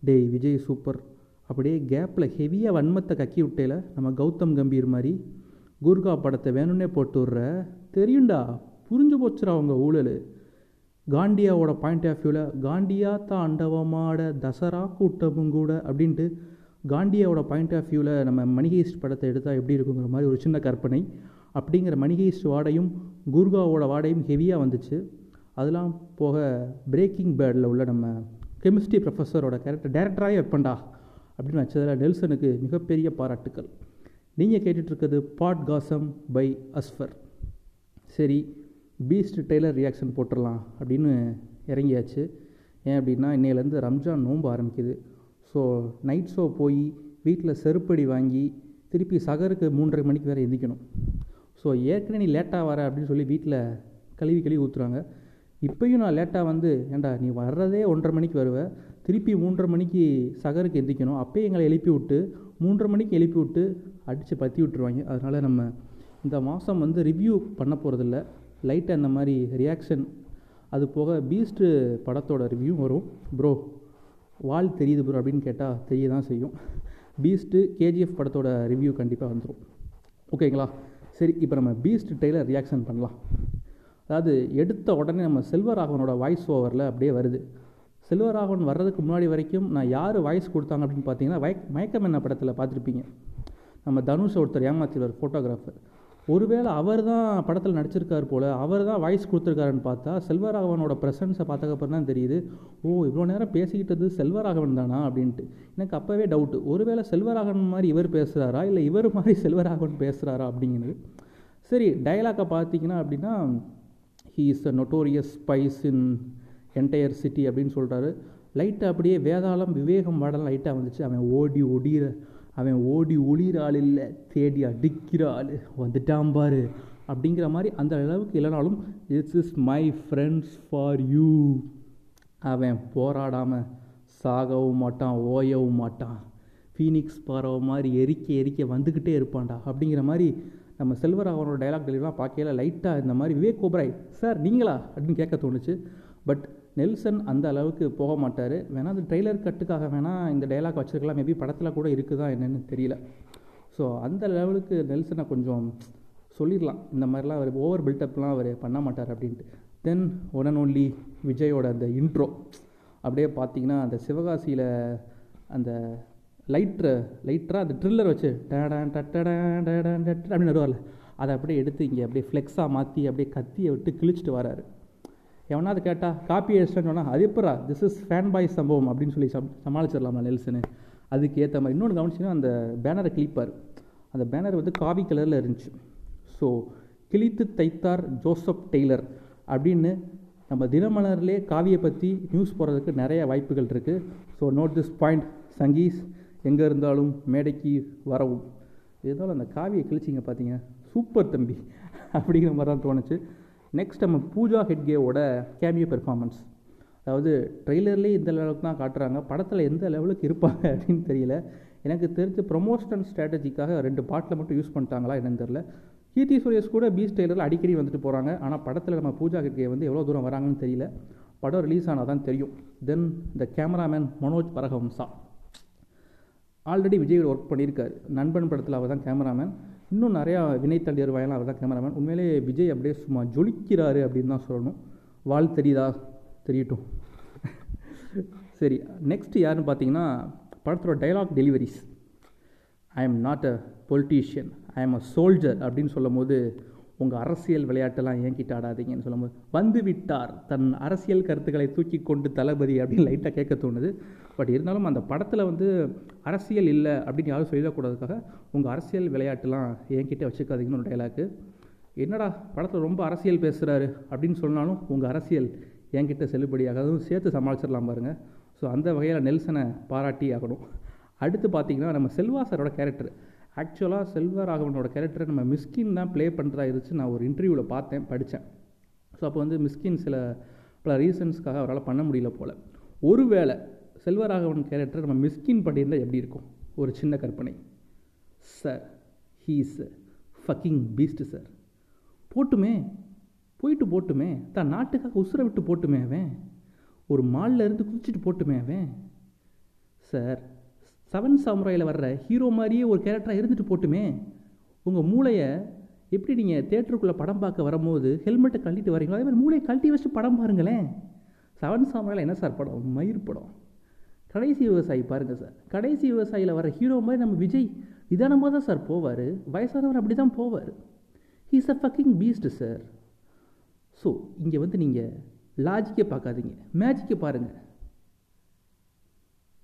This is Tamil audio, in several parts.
டேய் விஜய் சூப்பர். அப்படியே கேப்பில் ஹெவியாக வன்மத்தை கக்கி விட்டேல நம்ம கௌதம் கம்பீர் மாதிரி. கூர்கா படத்தை வேணும்னே போட்டு விட்ற. தெரியும்டா புரிஞ்சு போச்சுரா அவங்க ஊழல். காண்டியாவோட பாயிண்ட் ஆஃப் வியூவில் காண்டியா தாண்டவமாட தசரா கூட்டமும் கூட அப்படின்ட்டு காண்டியாவோட பாயிண்ட் ஆஃப் வியூவில் நம்ம மணிகேஸ்ட் படத்தை எடுத்தால் எப்படி இருக்குங்கிற மாதிரி ஒரு சின்ன கற்பனை. அப்படிங்கிற மணிகேஸ்ட் வாடையும் குர்காவோட வாடையும் ஹெவியாக வந்துச்சு. அதெல்லாம் போக பிரேக்கிங் பேடில் உள்ள நம்ம கெமிஸ்ட்ரி ப்ரொஃபஸரோட கேரக்டர் டேரக்டராகவே வைப்பண்டா? அப்படின்னு வச்சதில் நெல்சனுக்கு மிகப்பெரிய பாராட்டுக்கள். நீங்கள் கேட்டுட்ருக்கிறது பாட் காசம் பை அஸ்ஃபர். சரி பீஸ்ட் டெய்லர் ரியாக்ஷன் போட்டுடலாம் அப்படின்னு இறங்கியாச்சு. ஏன் அப்படின்னா இன்னையிலேருந்து ரம்ஜான் நோன்பு ஆரம்பிக்குது. ஸோ நைட் ஷோ போய் வீட்டில் செருப்படி வாங்கி திருப்பி சகருக்கு மூன்றரை மணிக்கு வேறு எந்திக்கணும். ஸோ ஏற்கனவே நீ லேட்டாக வர அப்படின்னு சொல்லி வீட்டில் கழுவி கழுவி ஊற்றுறாங்க இப்போயும் நான் லேட்டாக வந்து ஏண்டா நீ வர்றதே ஒன்றரை மணிக்கு வருவ. திருப்பி மூன்றரை மணிக்கு சகருக்கு எந்திக்கணும் அப்போயே எங்களை எழுப்பி விட்டு மூன்றரை மணிக்கு எழுப்பி விட்டு அடித்து பற்றி விட்டுருவாங்க. அதனால் நம்ம இந்த மாதம் வந்து ரிவ்யூ பண்ண போகிறதில்ல லைட்டாக இந்த மாதிரி ரியாக்ஷன் அது போக பீஸ்ட்டு படத்தோட ரிவ்யூ வரும். ப்ரோ வால் தெரியுது ப்ரோ அப்படின்னு கேட்டால் தெரிய தான் செய்யும் பீஸ்ட்டு கேஜிஎஃப் படத்தோட ரிவ்யூ கண்டிப்பாக வந்துடும் ஓகேங்களா சரி இப்போ நம்ம பீஸ்ட் டெய்லர் ரியாக்ஷன் பண்ணலாம். அதாவது எடுத்த உடனே நம்ம செல்வராகவனோட வாய்ஸ் ஓவரில் அப்படியே வருது. செல்வராகவன் வர்றதுக்கு முன்னாடி வரைக்கும் நான் யார் வாய்ஸ் கொடுத்தாங்க அப்படின்னு பார்த்தீங்கன்னா வய மயக்கம் என்ன படத்தில் பார்த்துருப்பீங்க? நம்ம தனுஷ் ஒருத்தர் ஏமாத்திடுவார் ஃபோட்டோகிராஃபர் ஒருவேளை அவர் தான் படத்தில் நடிச்சிருக்கார் போல் அவர் தான் வாய்ஸ் கொடுத்துருக்காருன்னு பார்த்தா செல்வராகவனோட ப்ரெசன்ஸை பார்த்தக்கப்புறம் தான் தெரியுது ஓ இவ்வளோ நேரம் பேசிக்கிட்டது செல்வராகவன் தானா அப்படின்ட்டு. எனக்கு அப்போவே டவுட்டு ஒருவேளை செல்வராகவன் மாதிரி இவர் பேசுகிறாரா இல்லை இவர் மாதிரி செல்வராகவன் பேசுகிறாரா அப்படிங்கிறது. சரி டைலாக்கை பார்த்தீங்கன்னா அப்படின்னா he is a notorious spies in entire city அப்படின்னு சொல்கிறாரு லைட்டாக அப்படியே வேதாளம் விவேகம் பாடலாம் லைட்டாக வந்துச்சு. அவன் ஓடி ஒடிகிற அவன் ஓடி ஒளிகிற ஆள் இல்லை. தேடி அடிக்கிற ஆள். வந்துட்டான் பாரு. அப்படிங்கிற மாதிரி அந்த அளவுக்கு இல்லைனாலும் it's is my friends for you அவன் போராடாமல் சாகவும் மாட்டான் ஓயவும் மாட்டான். ஃபீனிக்ஸ் பறவை மாதிரி எரிக்க எரிக்க வந்துக்கிட்டே இருப்பான்டா. அப்படிங்கிற மாதிரி நம்ம செல்வராகவனோட டைலாக் டெலிவரிலாம் பார்க்கல லைட்டாக இந்த மாதிரி விவேக் ஓபராய் சார் நீங்களா? அப்படின்னு கேட்க தோணுச்சு. பட் நெல்சன் அந்த அளவுக்கு போக மாட்டார். வேணால் அந்த ட்ரெய்லர் கட்டுக்காக வேணால் இந்த டைலாக் வச்சுருக்கலாம். மேபி படத்தில் கூட இருக்குதா என்னென்னு தெரியல. ஸோ அந்த லெவலுக்கு நெல்சனை கொஞ்சம் சொல்லிடலாம். இந்த மாதிரிலாம் அவர் ஓவர் பில்டப்லாம் அவர் பண்ண மாட்டார் அப்படின்ட்டு. தென் ஒன் அண்ட் ஒன்லி விஜயோட அந்த இன்ட்ரோ அப்படியே பார்த்தீங்கன்னா அந்த சிவகாசியில் அந்த லைட்ரு லைட்டராக அந்த ட்ரில்லர் வச்சு டேடான் டட்டடான் டேடான் டட் அப்படின்னு வருவார்ல அதை அப்படியே எடுத்து இங்கே அப்படியே ஃப்ளெக்ஸாக மாற்றி அப்படியே கத்தியை விட்டு கிழிச்சிட்டு வராரு. எவனாவது கேட்டால் காப்பி அடிச்சிட்டேன்னு சொன்னால் அது எப்பரா திஸ் இஸ் ஃபேன் பாய் சம்பவம் அப்படின்னு சொல்லி சம் சமாளிச்சிடலாமா நெல்சனு? அதுக்கு ஏற்ற மாதிரி. இன்னொன்று கவனிச்சுன்னா அந்த பேனரை கிழிப்பார் அந்த பேனர் வந்து காவி கலரில் இருந்துச்சு. ஸோ கிழித்து தைத்தார் ஜோசப் டெய்லர் அப்படின்னு நம்ம தினமலர்லேயே காவியை பற்றி நியூஸ் போடுறதுக்கு நிறைய வாய்ப்புகள் இருக்குது so note this point Sanghis. எங்கே இருந்தாலும் மேடைக்கு வரவும். இருந்தாலும் அந்த காவியை கிழிச்சிங்க பார்த்தீங்க சூப்பர் தம்பி. அப்படிங்கிற மாதிரி தான் தோணுச்சு. நெக்ஸ்ட் நம்ம பூஜா ஹெட்கேவோட கேமியோ பெர்ஃபார்மன்ஸ் அதாவது ட்ரெய்லர்லேயே இந்த லெவலுக்கு தான் காட்டுறாங்க. படத்தில் எந்த லெவலுக்கு இருப்பாங்க அப்படின்னு தெரியல. எனக்கு தெரிஞ்ச ப்ரொமோஷனல் ஸ்ட்ராட்டஜிக்காக ரெண்டு பாட்டில் மட்டும் யூஸ் பண்ணிட்டாங்களா என்னன்னு தெரில கீர்த்தி சுரேஷ் கூட பீஸ் டெய்லரில் அடிக்கடி வந்துட்டு போகிறாங்க ஆனால் படத்தில் நம்ம பூஜா ஹெட்கே வந்து எவ்வளோ தூரம் வராங்கன்னு தெரியல. படம் ரிலீஸ் ஆனால் தான் தெரியும். Then the cameraman Manoj Paramahamsa already Vijay work பண்ணியிருக்காரு. நண்பன் படத்தில் அவர் தான் கேமராமேன் இன்னும் நிறையா வினை தள்ளியர் அவர் தான் கேமராமேன் உண்மையிலேயே விஜய் அப்படியே சும்மா ஜொலிக்கிறாரு அப்படின்னு தான் சொல்லணும். வாழ் தெரியுதா? தெரியட்டும். சரி நெக்ஸ்ட் யாருன்னு பார்த்தீங்கன்னா படத்தோட dialogue deliveries I'm not a politician I'm a soldier அப்படின்னு சொல்லும் போது உங்கள் அரசியல் விளையாட்டெல்லாம் ஏங்கிட்டு ஆடாதீங்கன்னு சொல்லும்போது வந்து விட்டார். தன் அரசியல் கருத்துக்களை தூக்கி கொண்டு தளபதி அப்படின்னு லைட்டாக கேட்க தோணுது. பட் இருந்தாலும் அந்த படத்தில் வந்து அரசியல் இல்லை அப்படின்னு யாரும் சொல்லக்கூடாதுக்காக உங்கள் அரசியல் விளையாட்டெல்லாம் ஏங்கிட்டே வச்சுக்காதீங்கன்னு ஒரு டைலாக்கு என்னடா படத்தில் ரொம்ப அரசியல் பேசுகிறாரு அப்படின்னு சொன்னாலும் உங்கள் அரசியல் என்கிட்ட செல்லுபடியாக அதுவும் சேர்த்து சமாளிச்சிடலாம் பாருங்கள் ஸோ அந்த வகையில் நெல்சனை பாராட்டி ஆகணும். அடுத்து பார்த்தீங்கன்னா நம்ம செல்வா சாரோட கேரக்டர் ஆக்சுவலாக செல்வராகவனோட கேரக்டரை நம்ம மிஸ்கின் தான் ப்ளே பண்ணுறதா இருந்துச்சு. நான் ஒரு இன்டர்வியூவில் பார்த்தேன் படித்தேன் ஸோ அப்போ வந்து மிஸ்கின் சில பல ரீசன்ஸ்க்காக அவரால் பண்ண முடியல போல். ஒருவேளை செல்வராகவன் கேரக்டர் நம்ம மிஸ்கின் பண்ணியிருந்தால் எப்படி இருக்கும்? ஒரு சின்ன கற்பனை. Sir he's fucking beast sir போட்டுமே போயிட்டு போட்டுமே தான் நாட்டுக்காக உசுரை விட்டு போட்டுமே அவன். ஒரு மாலில் இருந்து குதிச்சிட்டு போட்டுமே அவன். சார் செவன் சாமுராயில் வர்ற ஹீரோ மாதிரியே ஒரு கேரக்டராக இருந்துட்டு போட்டுமே. உங்கள் மூளையை எப்படி நீங்கள் தேட்டருக்குள்ளே படம் பார்க்க வரும்போது ஹெல்மெட்டை கழட்டிட்டு வரீங்களோ அதே மாதிரி மூளையை கழட்டி வச்சுட்டு படம் பாருங்களேன். செவன் சாமுராயில் என்ன சார் படம்? மயிர் படம். கடைசி விவசாயி பாருங்கள் சார் கடைசி விவசாயியில் வர ஹீரோ மாதிரி நம்ம விஜய் நிதானமாக தான் சார் போவார். வயசானவர் அப்படி தான் போவார் he's a fucking beast sir so இங்கே வந்து நீங்கள் லாஜிக்கே பார்க்காதீங்க. மேஜிக்கை பாருங்கள்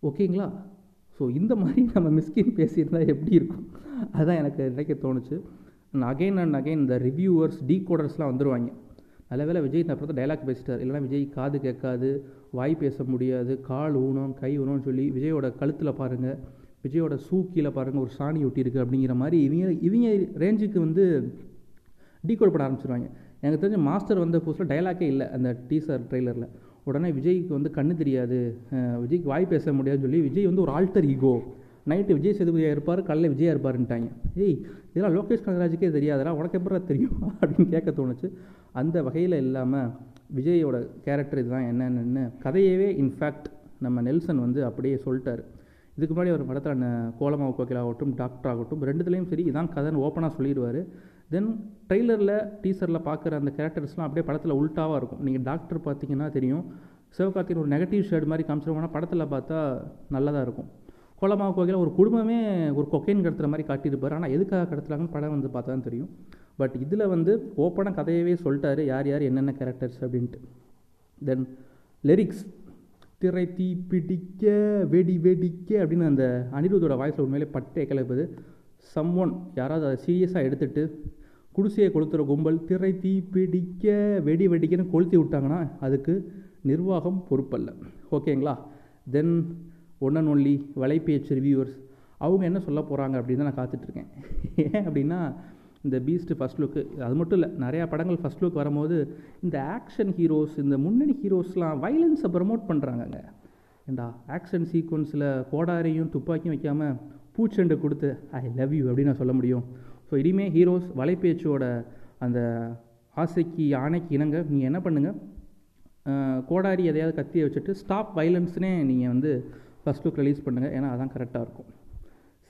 ஓகேங்களா ஸோ இந்த மாதிரி நம்ம மிஸ்கின் பேசியிருந்தால் எப்படி இருக்கும்? அதுதான் எனக்கு நினைக்க தோணுச்சு. அகைன் அண்ட் அகைன் இந்த ரிவ்யூவர்ஸ் டீ கோடர்ஸ்லாம் வந்துடுவாங்க நல்ல வேலை விஜய் இந்த அப்புறம் டைலாக் பேசிட்டார். இல்லைனா விஜய் காது கேட்காது வாய் பேச முடியாது கால் ஊனம் கை ஊனம்னு சொல்லி விஜயோட கழுத்தில் பாருங்கள் விஜயோட ஷூ கீழே பாருங்கள் ஒரு சாணி ஒட்டியிருக்கு அப்படிங்கிற மாதிரி இவங்க இவங்க ரேஞ்சுக்கு வந்து டீகோட் பண்ண ஆரம்பிச்சிருவாங்க. எனக்கு தெரிஞ்ச மாஸ்டர் வந்த புதுசில் டைலாக்கே இல்லை அந்த டீசர் ட்ரெய்லரில் உடனே விஜய்க்கு வந்து கண்ணு தெரியாது. விஜய்க்கு வாய் பேச முடியாதுன்னு சொல்லி விஜய் வந்து ஒரு ஆல்டர் ஈகோ நைட்டு விஜய் சேதுபதியாக இருப்பார் காலையில் விஜயா இருப்பாருன்ட்டாங்க. ஏய் இதெல்லாம் லோகேஷ் கனகராஜுக்கே தெரியாதுடா உனக்கு எப்படா தெரியும்? அப்படின்னு கேட்க தோணுச்சு. அந்த வகையில் இல்லாமல் விஜயோட கேரக்டர் இதுதான் என்னென்னு கதையவே இன்ஃபேக்ட் நம்ம நெல்சன் வந்து அப்படியே சொல்லிட்டார். இதுக்கு முன்னாடி ஒரு படத்தில் கோலமா கோக்கிலாகட்டும் டாக்டர் ஆகட்டும் ரெண்டுத்துலேயும் சரி இதான் கதைன்னு ஓப்பனாக சொல்லிடுவார். தென் ட்ரெய்லரில் டீசரில் பார்க்குற அந்த கேரக்டர்ஸ்லாம் அப்படியே படத்தில் உல்ட்டாவாக இருக்கும். நீங்கள் டாக்டர் பார்த்தீங்கன்னா தெரியும். சிவகார்த்திகன் ஒரு நெகட்டிவ் ஷேட் மாதிரி காமிச்சிருவாங்கன்னா படத்தில் பார்த்தா நல்லதாக இருக்கும். கோலமா கோகையில் ஒரு குடும்பமே ஒரு கொக்கைன் கடத்துகிற மாதிரி காட்டியிருப்பார். ஆனால் எதுக்காக கடத்துறாங்கன்னு படம் வந்து பார்த்தா தான் தெரியும். பட் இதில் வந்து ஓப்பனாக கதையவே சொல்லிட்டாரு யார் யார் என்னென்ன கேரக்டர்ஸ் அப்படின்ட்டு. தென் லிரிக்ஸ் திரை தீ பிடிக்க வெடி வெடிக்க அப்படின்னு அந்த அனிருத்தோட வாய்ஸில் உண்மையிலே பட்டே கிளப்புது. சம் ஒன் யாராவது அதை சீரியஸாக எடுத்துட்டு குடிசையை கொளுத்துற கும்பல் திரை தீ பிடிக்க வெடி வெடிக்கன்னு கொளுத்தி விட்டாங்கன்னா அதுக்கு நிர்வாகம் பொறுப்பல்ல. ஓகேங்களா? Then one and only Valaipechu reviewers அவங்க என்ன சொல்ல போகிறாங்க அப்படின்னு தான் நான் காத்துட்ருக்கேன் ஏன் அப்படின்னா இந்த பீஸ்ட்டு ஃபஸ்ட் லுக்கு அது மட்டும் இல்லை நிறையா படங்கள் ஃபஸ்ட் லுக் வரும்போது இந்த ஆக்ஷன் ஹீரோஸ் இந்த முன்னணி ஹீரோஸ்லாம் வைலன்ஸை ப்ரமோட் பண்ணுறாங்கங்க ஏண்டா ஆக்ஷன் சீக்வன்ஸில் கோடாரையும் துப்பாக்கியும் வைக்காமல் பூச்செண்டு கொடுத்து ஐ லவ் யூ அப்படின்னு நான் சொல்ல முடியும். ஸோ இனிமேல் ஹீரோஸ் வலைப்பேச்சோட அந்த ஆசைக்கு ஆணைக்கு இணங்க நீங்கள் என்ன பண்ணுங்கள் கோடாரி எதையாவது கத்தியை வச்சுட்டு ஸ்டாப் வைலன்ஸ்னே நீங்கள் வந்து ஃபஸ்ட் லுக் ரிலீஸ் பண்ணுங்கள் ஏன்னா அதான் கரெக்டாக இருக்கும்.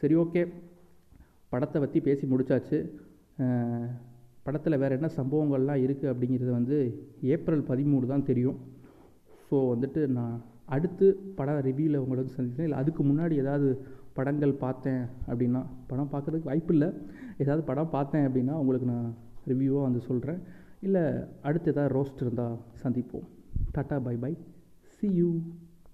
சரி ஓகே படத்தை பற்றி பேசி முடிச்சாச்சு. படத்தில் வேறு என்ன சம்பவங்கள்லாம் இருக்குது அப்படிங்கிறது வந்து ஏப்ரல் பதிமூணு தான் தெரியும். ஸோ வந்துட்டு நான் அடுத்து படம் ரிவ்யூவில் உங்களை வந்து சந்திக்கிறேன். இல்லை அதுக்கு முன்னாடி ஏதாவது படங்கள் பார்த்தேன் அப்படின்னா படம் பார்க்குறதுக்கு வாய்ப்பு இல்லை. ஏதாவது படம் பார்த்தேன் அப்படின்னா உங்களுக்கு நான் ரிவ்யூவாக வந்து சொல்கிறேன் இல்லை அடுத்து ஏதாவது ரோஸ்ட் இருந்தால் சந்திப்போம். Tata bye bye see you